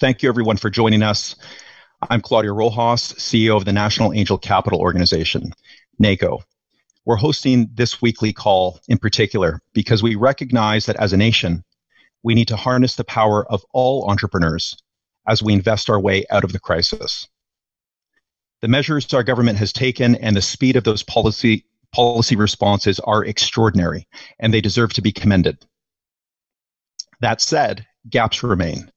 Thank you, everyone, for joining us. I'm Claudio Rojas, CEO of the National Angel Capital Organization, NACO. We're hosting this weekly call in particular because we recognize that as a nation, we need to harness the power of all entrepreneurs as we invest our way out of the crisis. The measures our government has taken and the speed of those policy, policy responses are extraordinary, and they deserve to be commended. That said, gaps remain,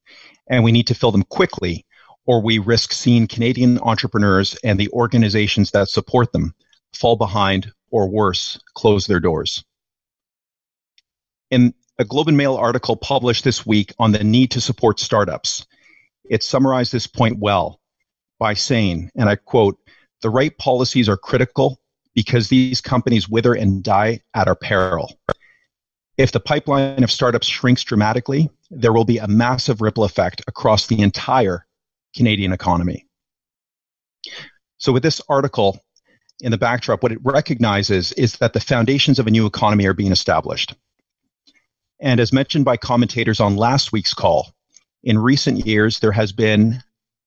and we need to fill them quickly, or we risk seeing Canadian entrepreneurs and the organizations that support them fall behind, or worse, close their doors. In a Globe and Mail article published this week on the need to support startups, it summarized this point well by saying, and I quote, the right policies are critical because these companies wither and die at our peril. If the pipeline of startups shrinks dramatically, there will be a massive ripple effect across the entire Canadian economy. So, with this article in the backdrop, what it recognizes is that the foundations of a new economy are being established. And as mentioned by commentators on last week's call, in recent years, there has been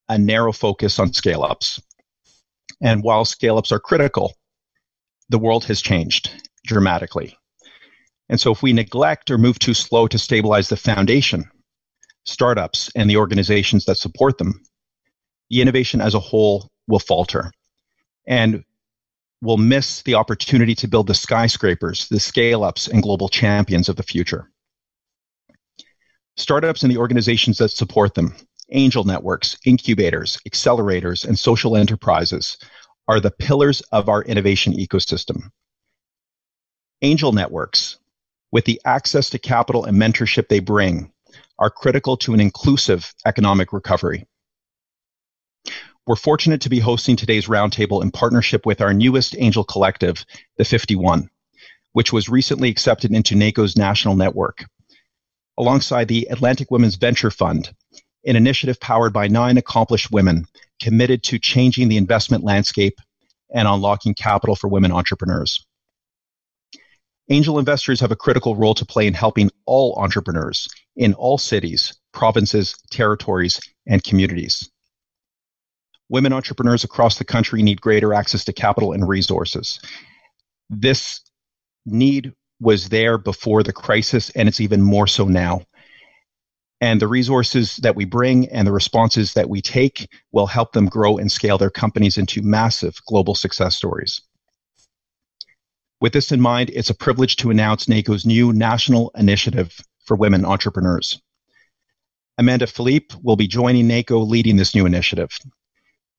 a narrow focus on scale ups. And while scale ups are critical, the world has changed dramatically. And so, if we neglect or move too slow to stabilize the foundation, startups, and the organizations that support them, the innovation as a whole will falter. And we'll miss the opportunity to build the skyscrapers, the scale ups, and global champions of the future. Startups and the organizations that support them, angel networks, incubators, accelerators, and social enterprises are the pillars of our innovation ecosystem. Angel networks, with the access to capital and mentorship they bring, are critical to an inclusive economic recovery. We're fortunate to be hosting today's roundtable in partnership with our newest angel collective, the 51, which was recently accepted into NACO's national network, alongside the Atlantic Women's Venture Fund, an initiative powered by nine accomplished women committed to changing the investment landscape and unlocking capital for women entrepreneurs. Angel investors have a critical role to play in helping all entrepreneurs in all cities, provinces, territories, and communities. Women entrepreneurs across the country need greater access to capital and resources. This need was there before the crisis, and it's even more so now. And the resources that we bring and the responses that we take will help them grow and scale their companies into massive global success stories. With this in mind, it's a privilege to announce NACO's new national initiative for women entrepreneurs. Amanda Philippe will be joining NACO leading this new initiative.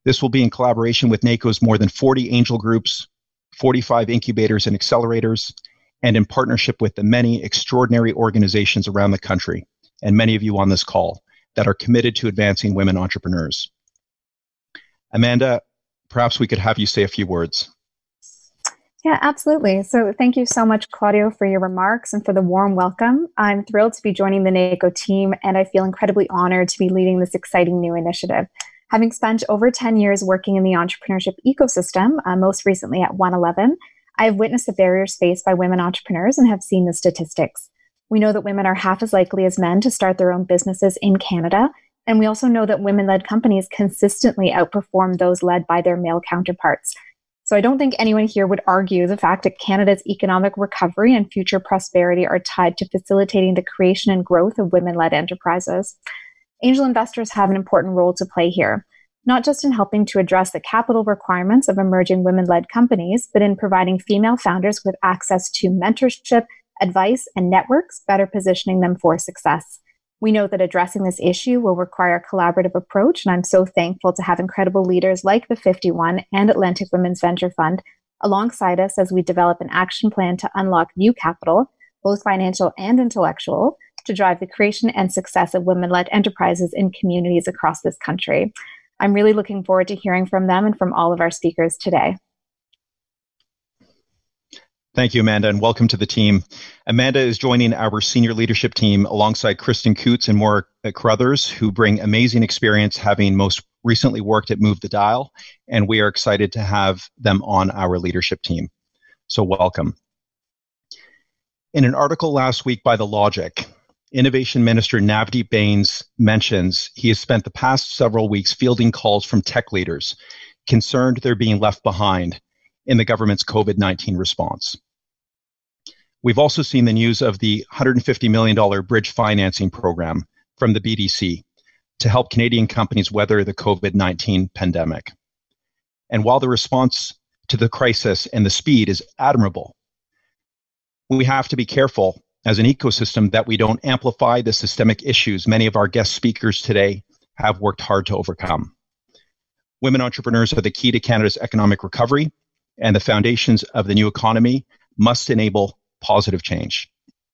This will be in collaboration with NACO's more than 40 angel groups, 45 incubators and accelerators, and in partnership with the many extraordinary organizations around the country and many of you on this call that are committed to advancing women entrepreneurs. Amanda, perhaps we could have you say a few words. Yeah, absolutely. So thank you so much, Claudio, for your remarks and for the warm welcome. I'm thrilled to be joining the NACO team, and I feel incredibly honored to be leading this exciting new initiative. Having spent over 10 years working in the entrepreneurship ecosystem, uh, most recently at 111, I have witnessed the barriers faced by women entrepreneurs and have seen the statistics. We know that women are half as likely as men to start their own businesses in Canada. And we also know that women led companies consistently outperform those led by their male counterparts. So I don't think anyone here would argue the fact that Canada's economic recovery and future prosperity are tied to facilitating the creation and growth of women led enterprises. Angel investors have an important role to play here, not just in helping to address the capital requirements of emerging women led companies, but in providing female founders with access to mentorship, advice, and networks, better positioning them for success. We know that addressing this issue will require a collaborative approach, and I'm so thankful to have incredible leaders like the 51 and Atlantic Women's Venture Fund alongside us as we develop an action plan to unlock new capital, both financial and intellectual, to drive the creation and success of women led enterprises in communities across this country. I'm really looking forward to hearing from them and from all of our speakers today. Thank you, Amanda, and welcome to the team. Amanda is joining our senior leadership team alongside Kristen Coots and Maura Carruthers, who bring amazing experience having most recently worked at Move the Dial, and we are excited to have them on our leadership team. So, welcome. In an article last week by The Logic, Innovation Minister Navdeep Bains mentions he has spent the past several weeks fielding calls from tech leaders concerned they're being left behind in the government's COVID 19 response. We've also seen the news of the $150 million bridge financing program from the BDC to help Canadian companies weather the COVID 19 pandemic. And while the response to the crisis and the speed is admirable, we have to be careful as an ecosystem that we don't amplify the systemic issues many of our guest speakers today have worked hard to overcome. Women entrepreneurs are the key to Canada's economic recovery, and the foundations of the new economy must enable positive change.